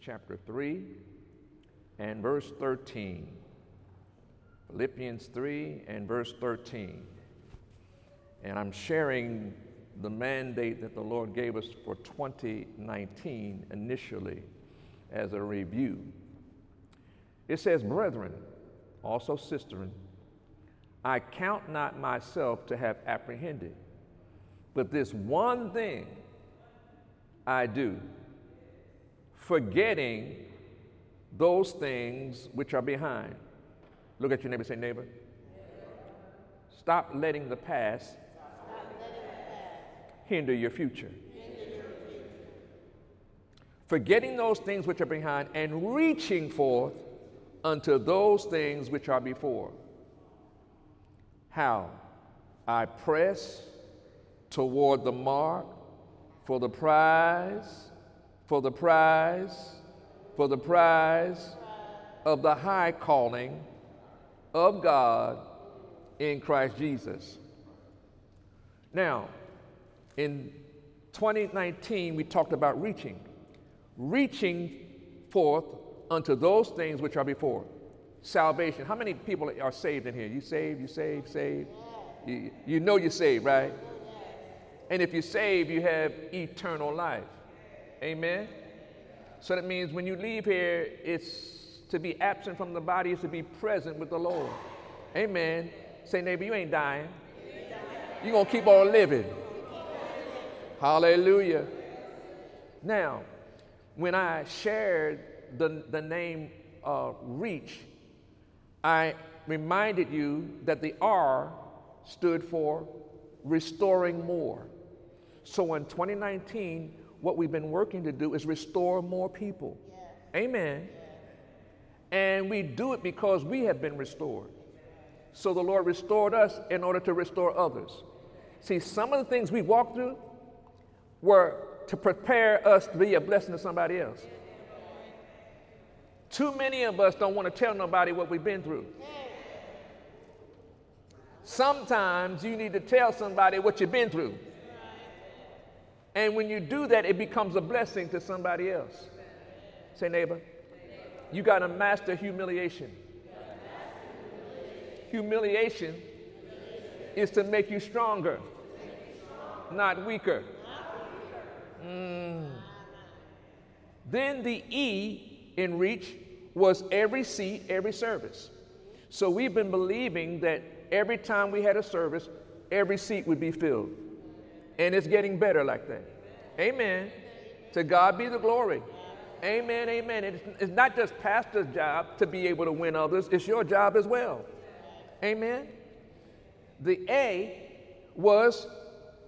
Chapter 3 and verse 13. Philippians 3 and verse 13. And I'm sharing the mandate that the Lord gave us for 2019 initially as a review. It says, Brethren, also sistren, I count not myself to have apprehended, but this one thing I do, forgetting those things which are behind. Look at your neighbor, say, neighbor. Stop letting the past hinder your future. Forgetting those things which are behind and reaching forth unto those things which are before. How? I press toward the mark for the prize, for the prize, for the prize of the high calling of God in Christ Jesus. Now, in 2019, we talked about reaching, reaching forth unto those things which are before. Salvation. How many people are saved in here? You saved, you saved, saved? You, you know you're saved, right? And if you're saved, you have eternal life. Amen? So that means when you leave here, it's to be absent from the body is to be present with the Lord. Amen. Say, neighbor, you ain't dying. You're going to keep on living. Hallelujah. Now, when I shared the, the name uh, reach, I reminded you that the R stood for restoring more. So in 2019, what we've been working to do is restore more people. Amen. And we do it because we have been restored. So the Lord restored us in order to restore others. See, some of the things we walked through, were to prepare us to be a blessing to somebody else. Too many of us don't want to tell nobody what we've been through. Sometimes you need to tell somebody what you've been through. And when you do that, it becomes a blessing to somebody else. Say, neighbor, you got to master humiliation. Humiliation is to make you stronger, not weaker. Mm. Then the E in reach was every seat, every service. So we've been believing that every time we had a service, every seat would be filled. And it's getting better like that. Amen. To God be the glory. Amen, amen. It's, it's not just pastor's job to be able to win others, it's your job as well. Amen. The A was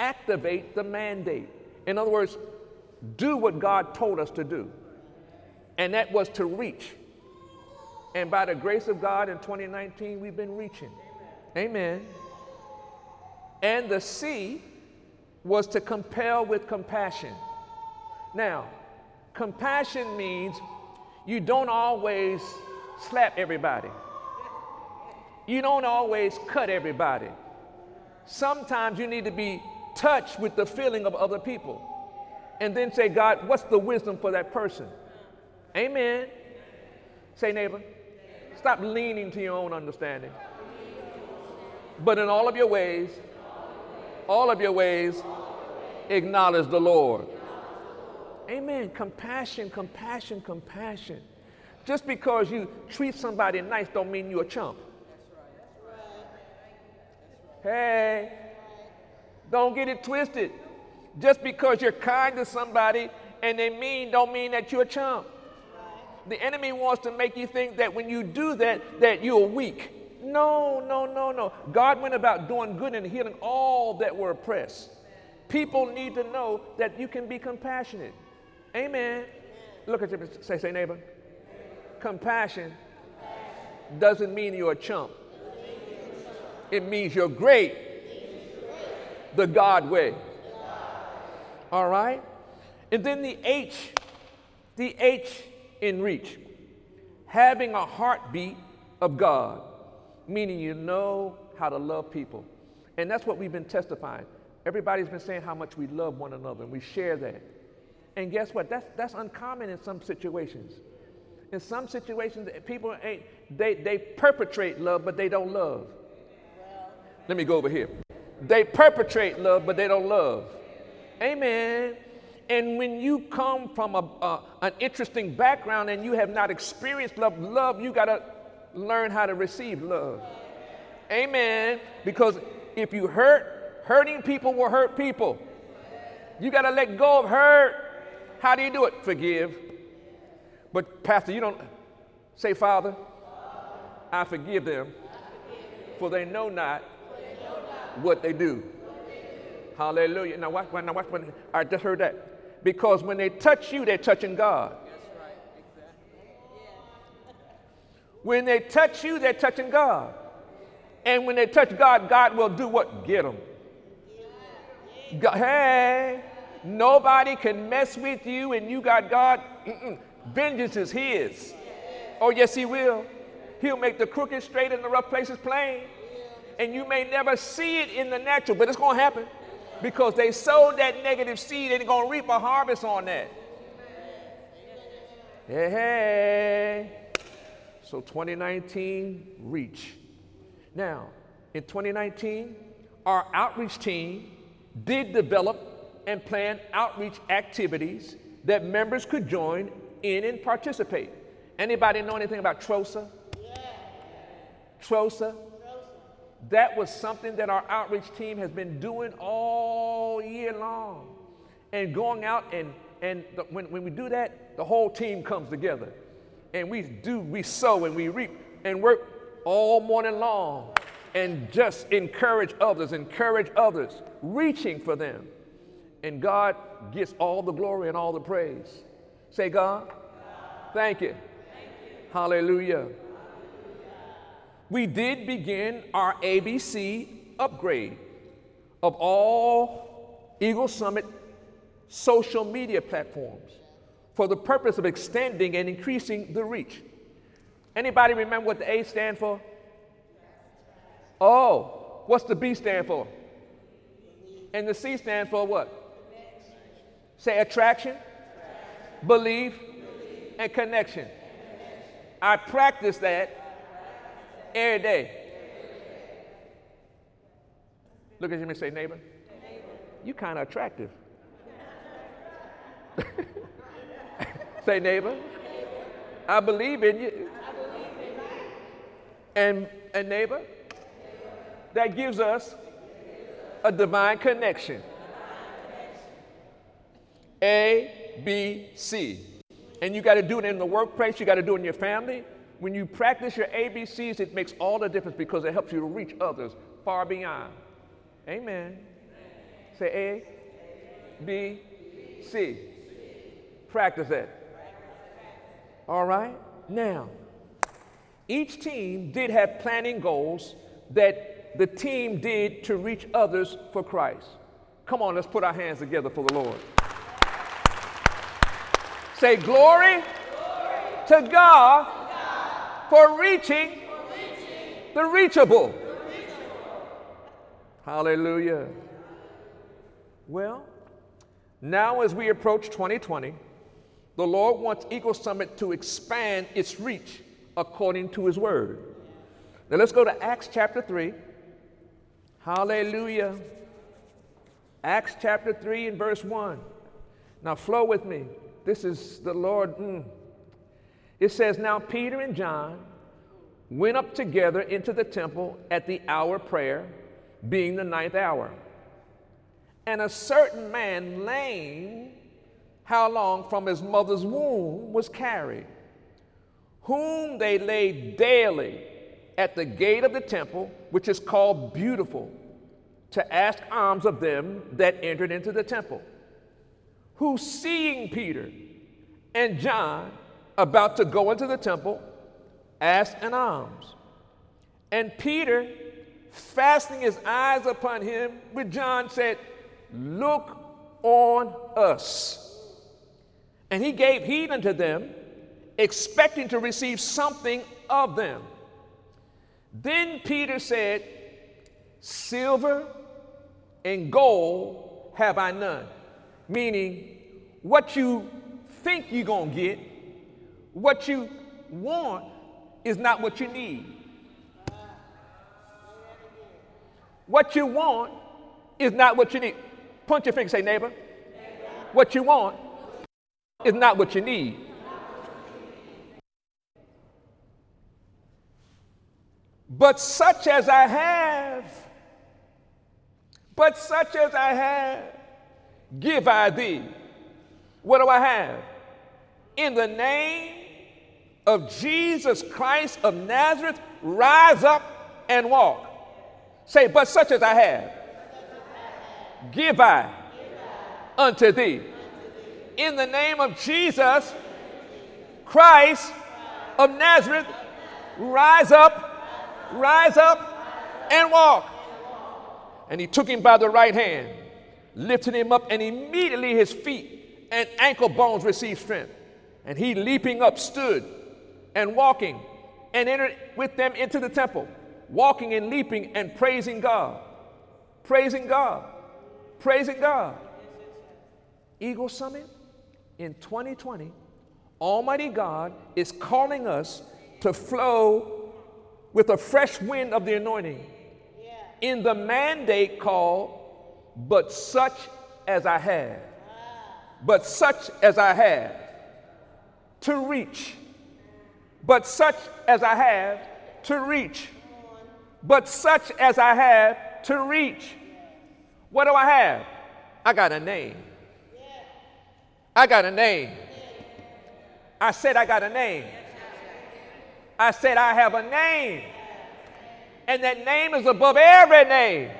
activate the mandate. In other words, do what God told us to do. And that was to reach. And by the grace of God in 2019, we've been reaching. Amen. And the C was to compel with compassion. Now, compassion means you don't always slap everybody, you don't always cut everybody. Sometimes you need to be touched with the feeling of other people. And then say, God, what's the wisdom for that person? Amen. Say, neighbor, stop leaning to your own understanding. But in all of your ways, all of your ways, acknowledge the Lord. Amen. Compassion, compassion, compassion. Just because you treat somebody nice don't mean you're a chump. Hey, don't get it twisted. Just because you're kind to somebody and they mean don't mean that you're a chump. The enemy wants to make you think that when you do that, that you're weak. No, no, no, no. God went about doing good and healing all that were oppressed. People need to know that you can be compassionate. Amen. Look at your say, say neighbor. Compassion doesn't mean you're a chump. It means you're great the God way. All right? And then the H, the H in reach, having a heartbeat of God, meaning you know how to love people. And that's what we've been testifying. Everybody's been saying how much we love one another, and we share that. And guess what? That's, that's uncommon in some situations. In some situations, people ain't, they, they perpetrate love, but they don't love. Let me go over here. They perpetrate love, but they don't love. Amen. And when you come from a, a, an interesting background and you have not experienced love, love, you got to learn how to receive love. Amen. Because if you hurt, hurting people will hurt people. You got to let go of hurt. How do you do it? Forgive. But, Pastor, you don't say, Father, I forgive them, for they know not what they do. Hallelujah. Now watch, now watch, I just heard that. Because when they touch you, they're touching God. When they touch you, they're touching God. And when they touch God, God will do what? Get them. Hey, nobody can mess with you and you got God. Mm-mm. Vengeance is His. Oh, yes, He will. He'll make the crooked straight and the rough places plain. And you may never see it in the natural, but it's going to happen because they sowed that negative seed and they're going to reap a harvest on that. Hey, hey. So 2019, reach. Now, in 2019, our outreach team did develop and plan outreach activities that members could join in and participate. Anybody know anything about TROSA? Yeah. TROSA? That was something that our outreach team has been doing all year long. And going out and, and the, when, when we do that, the whole team comes together. And we do, we sow and we reap and work all morning long and just encourage others, encourage others, reaching for them. And God gets all the glory and all the praise. Say, God. Thank, you. thank you. Hallelujah we did begin our ABC upgrade of all Eagle Summit social media platforms for the purpose of extending and increasing the reach. Anybody remember what the A stand for? Oh, what's the B stand for? And the C stand for what? Say attraction, belief, and connection. I practice that Every day. Look at him and say, neighbor, you kind of attractive. say, neighbor, I believe in you. And, and neighbor, that gives us a divine connection. A, B, C. And you got to do it in the workplace, you got to do it in your family, when you practice your ABCs, it makes all the difference because it helps you to reach others far beyond. Amen. Say A, B, C. Practice it. All right? Now, each team did have planning goals that the team did to reach others for Christ. Come on, let's put our hands together for the Lord. Say, Glory, glory. to God for reaching, the reachable. Hallelujah. Well, now as we approach 2020, the Lord wants Eagle Summit to expand its reach according to His Word. Now let's go to Acts chapter 3. Hallelujah. Acts chapter 3 and verse 1. Now flow with me. This is the Lord. Mm, it says, Now Peter and John went up together into the temple at the hour prayer, being the ninth hour. And a certain man, lame, how long from his mother's womb, was carried, whom they laid daily at the gate of the temple, which is called Beautiful, to ask alms of them that entered into the temple. Who, seeing Peter and John, about to go into the temple, asked an alms. And Peter, fastening his eyes upon him with John, said, Look on us. And he gave heed unto them, expecting to receive something of them. Then Peter said, Silver and gold have I none. Meaning, what you think you're going to get, what you want, is not what you need. What you want is not what you need. Point your finger, say, neighbor. What you want is not what you need. But such as I have, but such as I have, give I thee. What do I have? In the name of Jesus Christ of Nazareth, rise up and walk. Say, but such as I have, give I unto thee. In the name of Jesus Christ of Nazareth, rise up, rise up, and walk. And he took him by the right hand, lifted him up, and immediately his feet and ankle bones received strength. And he, leaping up, stood and walking and entered with them into the temple, walking and leaping and praising God. Praising God. Praising God. Eagle Summit in 2020, Almighty God is calling us to flow with a fresh wind of the anointing in the mandate called, but such as I have. Ah. But such as I have to reach. But such as I have to reach. But such as I have to reach. What do I have? I got a name. I got a name. I said, I got a name. I said, I have a name. And that name is above every name.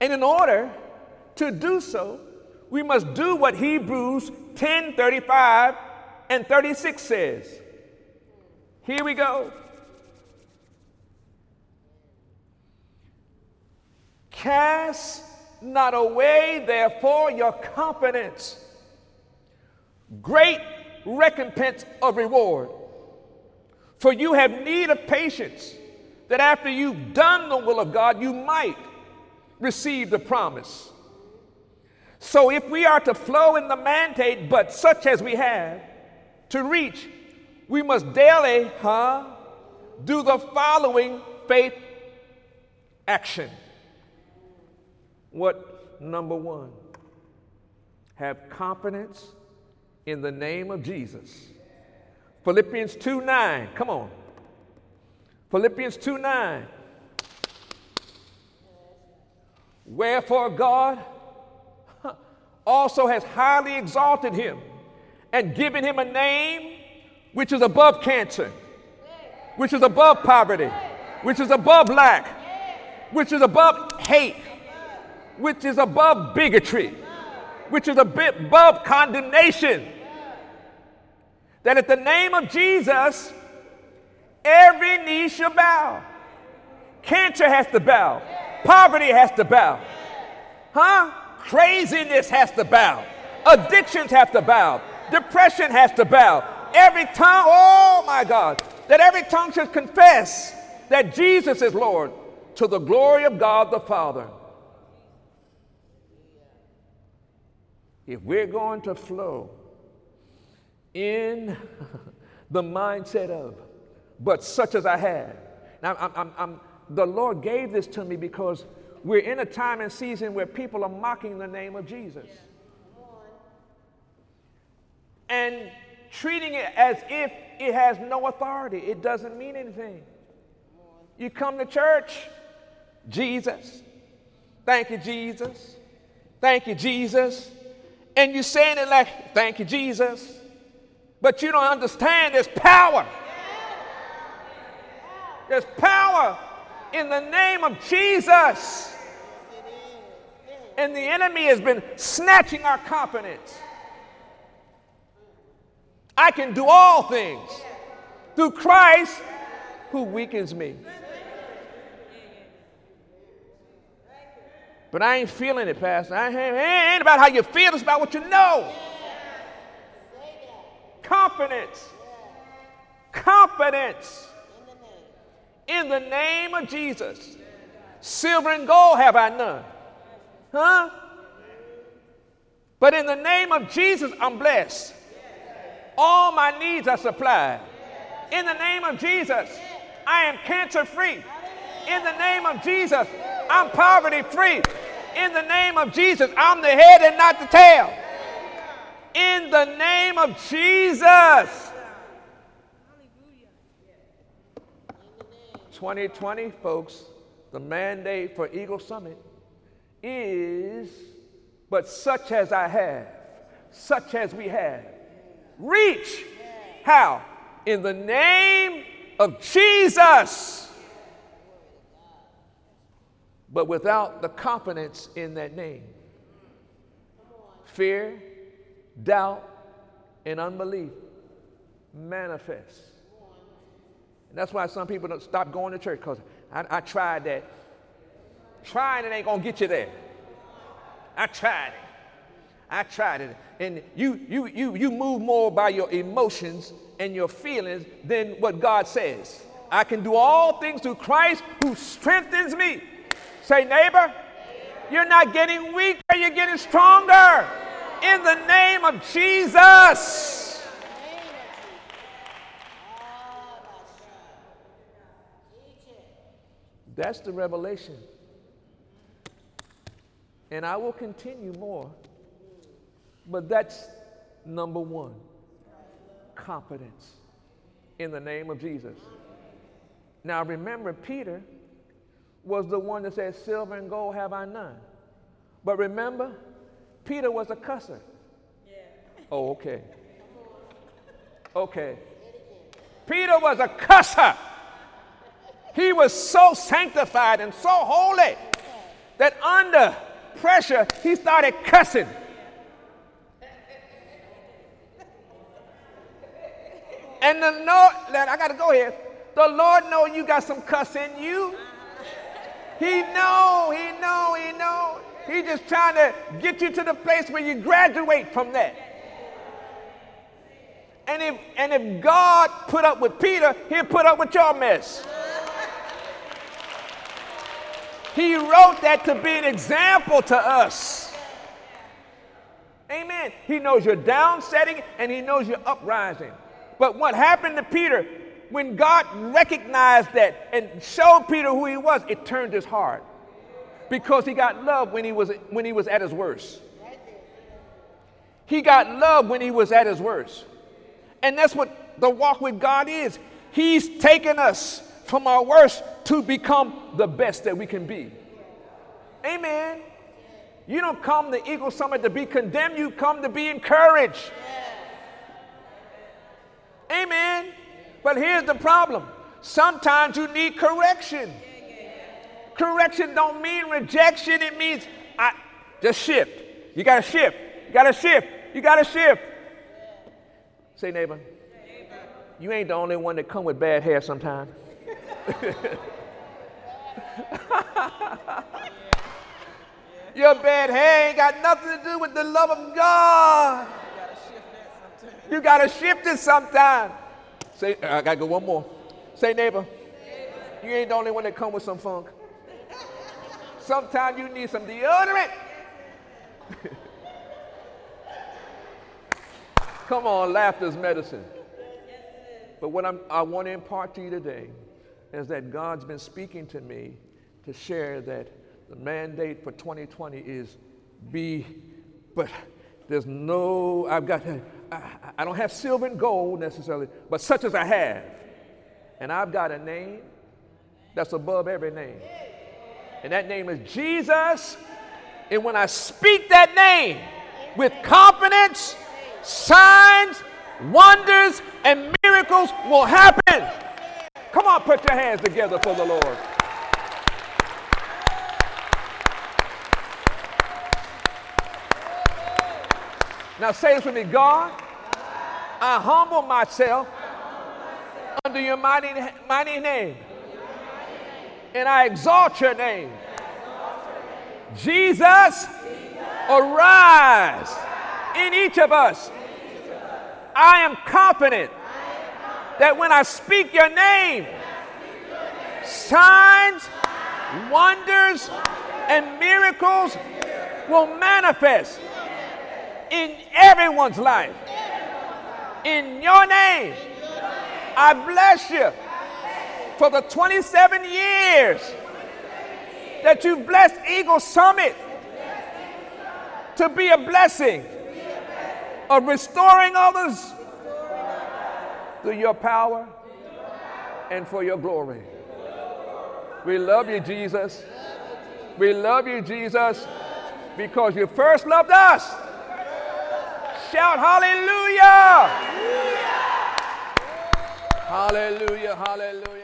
And in order to do so, we must do what Hebrews 10 35 and 36 says. Here we go. Cast not away, therefore, your confidence. Great recompense of reward. For you have need of patience, that after you've done the will of God, you might receive the promise. So if we are to flow in the mandate, but such as we have, to reach, we must daily, huh, do the following faith action. What number one? Have confidence in the name of Jesus. Philippians 2 9. Come on. Philippians 2 9. Wherefore God also has highly exalted him and given him a name which is above cancer, which is above poverty, which is above lack, which is above hate, which is above bigotry, which is above condemnation. That at the name of Jesus, every knee shall bow. Cancer has to bow. Poverty has to bow. Huh? Craziness has to bow. Addictions have to bow. Depression has to bow. Every tongue, oh my God, that every tongue should confess that Jesus is Lord to the glory of God the Father. If we're going to flow in the mindset of, but such as I have. Now, I'm, I'm, I'm, the Lord gave this to me because we're in a time and season where people are mocking the name of Jesus and treating it as if it has no authority. It doesn't mean anything. You come to church, Jesus. Thank you, Jesus. Thank you, Jesus and you're saying it like, thank you, Jesus. But you don't understand there's power. There's power in the name of Jesus. And the enemy has been snatching our confidence. I can do all things through Christ who weakens me. But I ain't feeling it, Pastor. I ain't, it ain't about how you feel, it's about what you know. Confidence. Confidence. In the name of Jesus. Silver and gold have I none. Huh? But in the name of Jesus, I'm blessed. All my needs are supplied. In the name of Jesus, I am cancer free. In the name of Jesus, I'm poverty free. In the name of Jesus, I'm the head and not the tail. In the name of Jesus. 2020, folks, the mandate for Eagle Summit is, but such as I have, such as we have, reach. How? In the name of Jesus. But without the confidence in that name, fear, doubt, and unbelief manifest. And that's why some people don't stop going to church because I, I tried that. Trying it ain't gonna get you there. I tried it. I tried it. And you you you you move more by your emotions and your feelings than what God says. I can do all things through Christ who strengthens me. Say, neighbor, you're not getting weaker, you're getting stronger. In the name of Jesus. That's the revelation. And I will continue more. But that's number one confidence in the name of Jesus. Now remember, Peter was the one that said, Silver and gold have I none. But remember, Peter was a cusser. Yeah. Oh, okay. Okay. Peter was a cusser. He was so sanctified and so holy that under pressure, he started cussing. And the Lord, I got to go here. The Lord know you got some cuss in you. He know, he know, he know. He just trying to get you to the place where you graduate from that. And if and if God put up with Peter, he'll put up with your mess. He wrote that to be an example to us. Amen. He knows you're downsetting and he knows you're uprising. But what happened to Peter when God recognized that and showed Peter who he was, it turned his heart. Because he got love when he was when he was at his worst. He got love when he was at his worst. And that's what the walk with God is. He's taken us from our worst to become the best that we can be. Amen. You don't come to Eagle Summit to be condemned, you come to be encouraged. Amen. But here's the problem sometimes you need correction. Correction don't mean rejection, it means I, just shift. You got to shift. You got to shift. You got to shift. Say, neighbor, you ain't the only one that come with bad hair sometimes. Your bad hair ain't got nothing to do with the love of God. You got to shift it sometime. Say, I got to go one more. Say, neighbor, you ain't the only one that come with some funk. Sometimes you need some deodorant. come on, laughter's medicine. But what I'm, I want to impart to you today is that God's been speaking to me to share that the mandate for 2020 is be, but there's no, I've got, I, don't have silver and gold necessarily, but such as I have. And I've got a name that's above every name. And that name is Jesus. And when I speak that name with confidence, signs, wonders, and miracles will happen. Come on, put your hands together for the Lord. Now say this with me God, I humble myself under your mighty, mighty name, and I exalt your name. Jesus, arise in each of us. I am confident that when I speak your name, signs, wonders, and miracles will manifest in everyone's life. In your name, I bless you for the 27 years that you've blessed Eagle Summit to be a blessing of restoring others through your power and for your glory. We love you, Jesus. We love you, Jesus, because you first loved us. Shout hallelujah! Hallelujah, hallelujah, hallelujah.